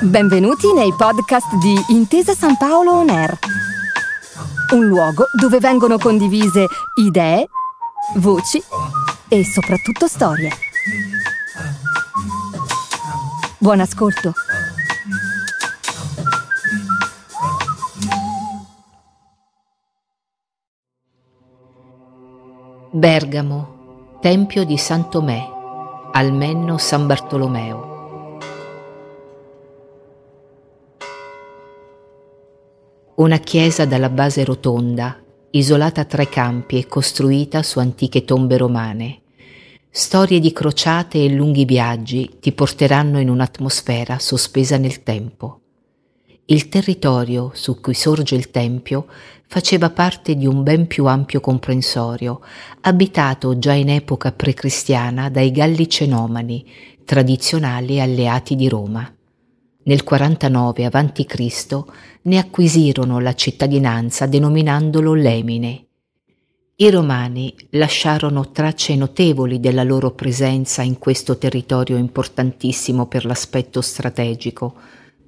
Benvenuti nei podcast di Intesa San Paolo On Air, un luogo dove vengono condivise idee, voci e soprattutto storie. Buon ascolto. Bergamo, Tempio di San Almenno San Bartolomeo. Una chiesa dalla base rotonda, isolata a tre campi e costruita su antiche tombe romane. Storie di crociate e lunghi viaggi ti porteranno in un'atmosfera sospesa nel tempo. Il territorio su cui sorge il tempio faceva parte di un ben più ampio comprensorio, abitato già in epoca precristiana dai Galli Cenomani, tradizionali alleati di Roma. Nel 49 a.C. ne acquisirono la cittadinanza denominandolo Lemine. I romani lasciarono tracce notevoli della loro presenza in questo territorio importantissimo per l'aspetto strategico,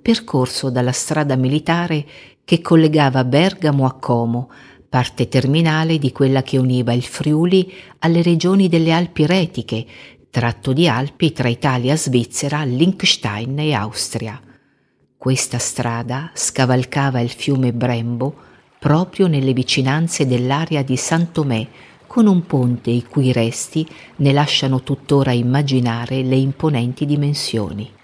percorso dalla strada militare che collegava Bergamo a Como, parte terminale di quella che univa il Friuli alle regioni delle Alpi Retiche, tratto di Alpi tra Italia, Svizzera, Liechtenstein e Austria. Questa strada scavalcava il fiume Brembo proprio nelle vicinanze dell'area di San Tomé, con un ponte i cui resti ne lasciano tuttora immaginare le imponenti dimensioni.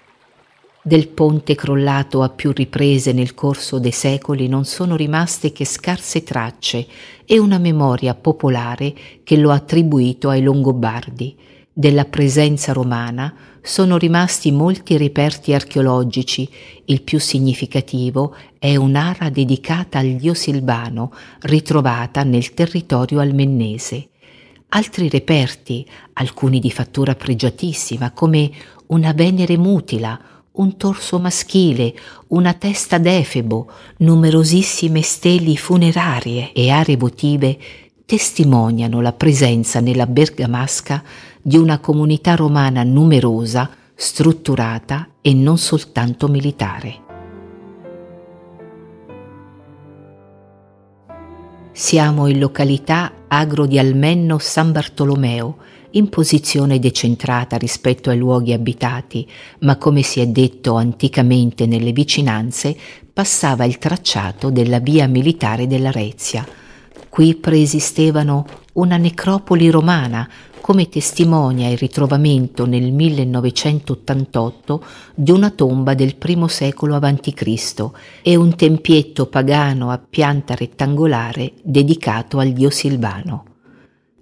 Del ponte crollato a più riprese nel corso dei secoli non sono rimaste che scarse tracce e una memoria popolare che lo ha attribuito ai Longobardi, della presenza romana sono rimasti molti reperti archeologici, il più significativo è un'ara dedicata al dio Silvano ritrovata nel territorio almennese. Altri reperti, alcuni di fattura pregiatissima, come una Venere mutila, un torso maschile, una testa d'Efebo, numerosissime steli funerarie e aree votive testimoniano la presenza nella Bergamasca di una comunità romana numerosa, strutturata e non soltanto militare. Siamo in località Agro di Almenno San Bartolomeo, in posizione decentrata rispetto ai luoghi abitati, ma come si è detto anticamente nelle vicinanze, passava il tracciato della via militare della Rezia, Qui preesistevano una necropoli romana, come testimonia il ritrovamento nel 1988 di una tomba del I secolo a.C. e un tempietto pagano a pianta rettangolare dedicato al dio Silvano.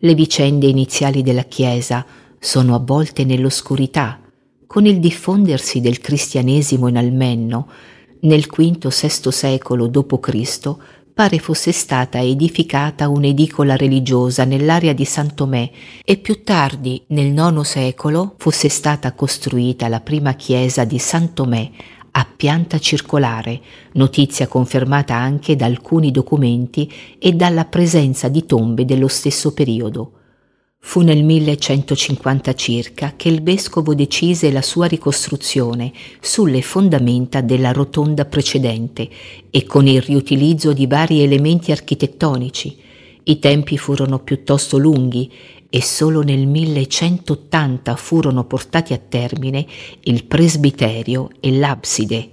Le vicende iniziali della Chiesa sono avvolte nell'oscurità. Con il diffondersi del cristianesimo in Almenno, nel V-VI secolo d.C., pare fosse stata edificata un'edicola religiosa nell'area di San Tomé e più tardi, nel IX secolo, fosse stata costruita la prima chiesa di San Tomé a pianta circolare, notizia confermata anche da alcuni documenti e dalla presenza di tombe dello stesso periodo. Fu nel 1150 circa che il vescovo decise la sua ricostruzione sulle fondamenta della rotonda precedente e con il riutilizzo di vari elementi architettonici. I tempi furono piuttosto lunghi e solo nel 1180 furono portati a termine il presbiterio e l'abside.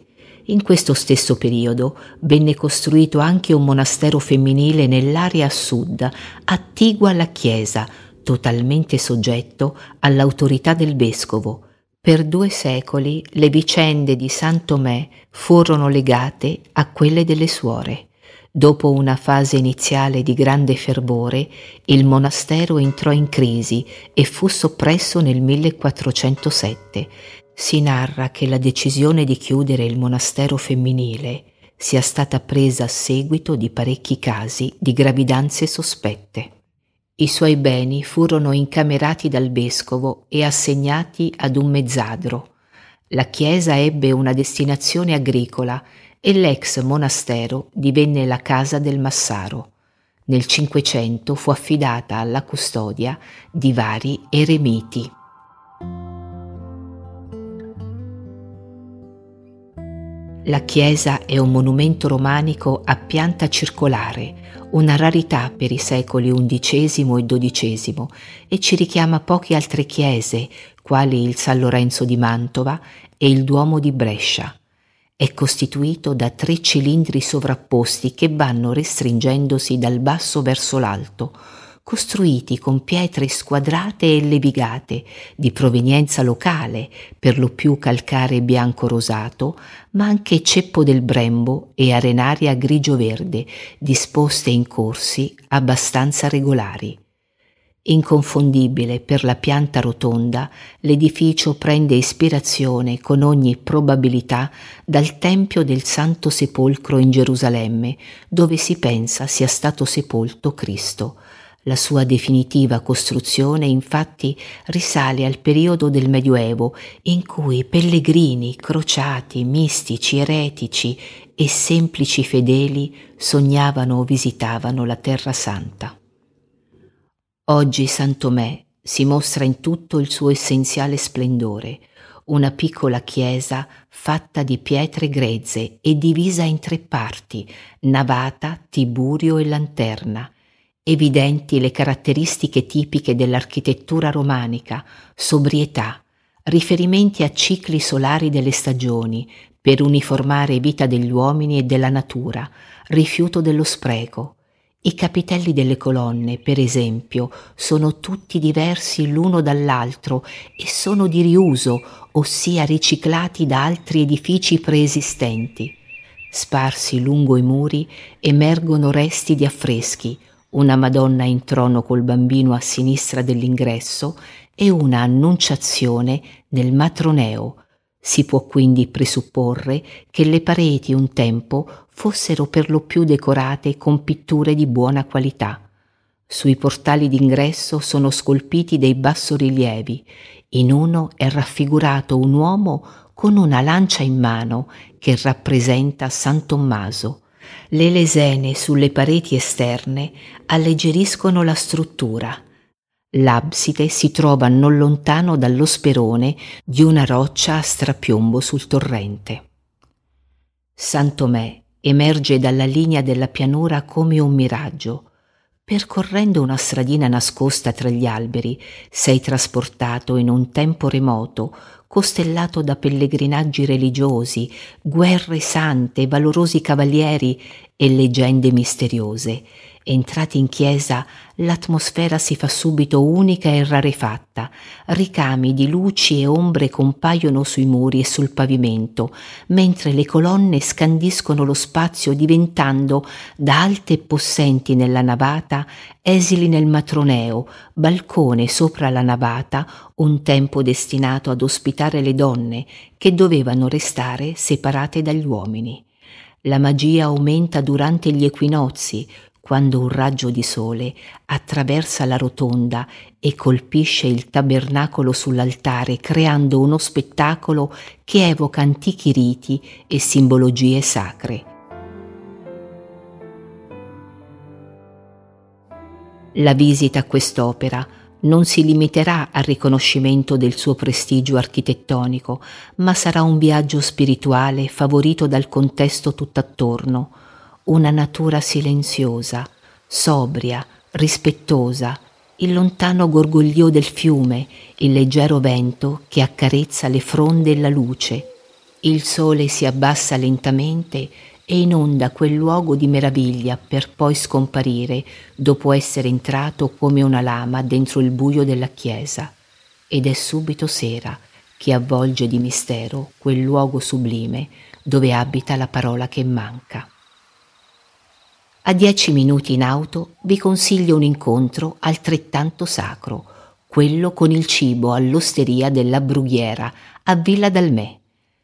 In questo stesso periodo venne costruito anche un monastero femminile nell'area sud, attigua alla chiesa, totalmente soggetto all'autorità del vescovo. Per due secoli le vicende di San Tomé furono legate a quelle delle suore. Dopo una fase iniziale di grande fervore, il monastero entrò in crisi e fu soppresso nel 1407. Si narra che la decisione di chiudere il monastero femminile sia stata presa a seguito di parecchi casi di gravidanze sospette. I suoi beni furono incamerati dal vescovo e assegnati ad un mezzadro. La chiesa ebbe una destinazione agricola e l'ex monastero divenne la casa del Massaro. Nel Cinquecento fu affidata alla custodia di vari eremiti. La chiesa è un monumento romanico a pianta circolare, una rarità per i secoli XI e XII e ci richiama poche altre chiese, quali il San Lorenzo di Mantova e il Duomo di Brescia. È costituito da tre cilindri sovrapposti che vanno restringendosi dal basso verso l'alto, costruiti con pietre squadrate e levigate, di provenienza locale, per lo più calcare bianco rosato, ma anche ceppo del Brembo e arenaria grigio-verde, disposte in corsi abbastanza regolari. Inconfondibile per la pianta rotonda, l'edificio prende ispirazione con ogni probabilità dal Tempio del Santo Sepolcro in Gerusalemme, dove si pensa sia stato sepolto Cristo. La sua definitiva costruzione infatti risale al periodo del Medioevo in cui pellegrini, crociati, mistici, eretici e semplici fedeli sognavano o visitavano la Terra Santa. Oggi San Tomè si mostra in tutto il suo essenziale splendore, una piccola chiesa fatta di pietre grezze e divisa in tre parti, navata, tiburio e lanterna, evidenti le caratteristiche tipiche dell'architettura romanica, sobrietà, riferimenti a cicli solari delle stagioni per uniformare vita degli uomini e della natura, rifiuto dello spreco, i capitelli delle colonne, per esempio, sono tutti diversi l'uno dall'altro e sono di riuso, ossia riciclati da altri edifici preesistenti. Sparsi lungo i muri emergono resti di affreschi, una Madonna in trono col bambino a sinistra dell'ingresso e una annunciazione nel matroneo, si può quindi presupporre che le pareti un tempo fossero per lo più decorate con pitture di buona qualità. Sui portali d'ingresso sono scolpiti dei bassorilievi. In uno è raffigurato un uomo con una lancia in mano che rappresenta San Tommaso. Le lesene sulle pareti esterne alleggeriscono la struttura L'abside si trova non lontano dallo sperone di una roccia a strapiombo sul torrente. San Tomè emerge dalla linea della pianura come un miraggio. Percorrendo una stradina nascosta tra gli alberi, sei trasportato in un tempo remoto, costellato da pellegrinaggi religiosi, guerre sante, valorosi cavalieri e leggende misteriose Entrati in chiesa, l'atmosfera si fa subito unica e rarefatta. Ricami di luci e ombre compaiono sui muri e sul pavimento, mentre le colonne scandiscono lo spazio diventando, da alte e possenti nella navata, esili nel matroneo, balcone sopra la navata, un tempo destinato ad ospitare le donne, che dovevano restare separate dagli uomini. La magia aumenta durante gli equinozi, quando un raggio di sole attraversa la rotonda e colpisce il tabernacolo sull'altare creando uno spettacolo che evoca antichi riti e simbologie sacre. La visita a quest'opera non si limiterà al riconoscimento del suo prestigio architettonico, ma sarà un viaggio spirituale favorito dal contesto tutt'attorno, una natura silenziosa, sobria, rispettosa, il lontano gorgoglio del fiume, il leggero vento che accarezza le fronde e la luce. Il sole si abbassa lentamente e inonda quel luogo di meraviglia per poi scomparire dopo essere entrato come una lama dentro il buio della chiesa. Ed è subito sera che avvolge di mistero quel luogo sublime dove abita la parola che manca. A dieci minuti in auto vi consiglio un incontro altrettanto sacro, quello con il cibo all'osteria della Brughiera a Villa Dalmè.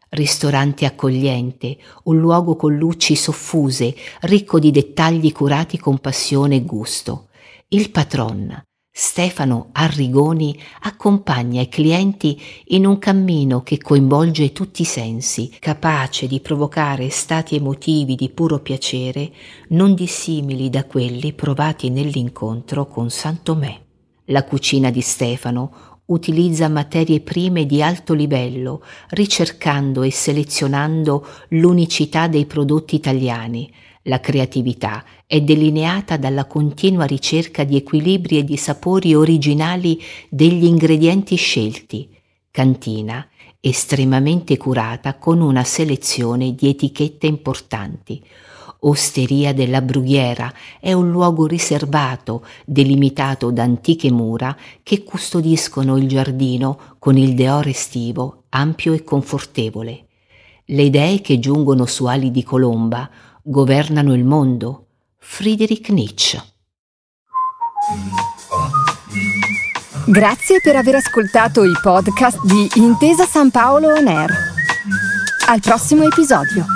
Ristorante accogliente, un luogo con luci soffuse, ricco di dettagli curati con passione e gusto. Il patron, Stefano Arrigoni accompagna i clienti in un cammino che coinvolge tutti i sensi, capace di provocare stati emotivi di puro piacere non dissimili da quelli provati nell'incontro con San Tomè. La cucina di Stefano, utilizza materie prime di alto livello, ricercando e selezionando l'unicità dei prodotti italiani. La creatività è delineata dalla continua ricerca di equilibri e di sapori originali degli ingredienti scelti. Cantina estremamente curata con una selezione di etichette importanti. Osteria della Brughiera è un luogo riservato, delimitato da antiche mura che custodiscono il giardino con il deore estivo ampio e confortevole. Le idee che giungono su ali di colomba governano il mondo. Friedrich Nietzsche. Grazie per aver ascoltato i podcast di Intesa San Paolo On Air. Al prossimo episodio.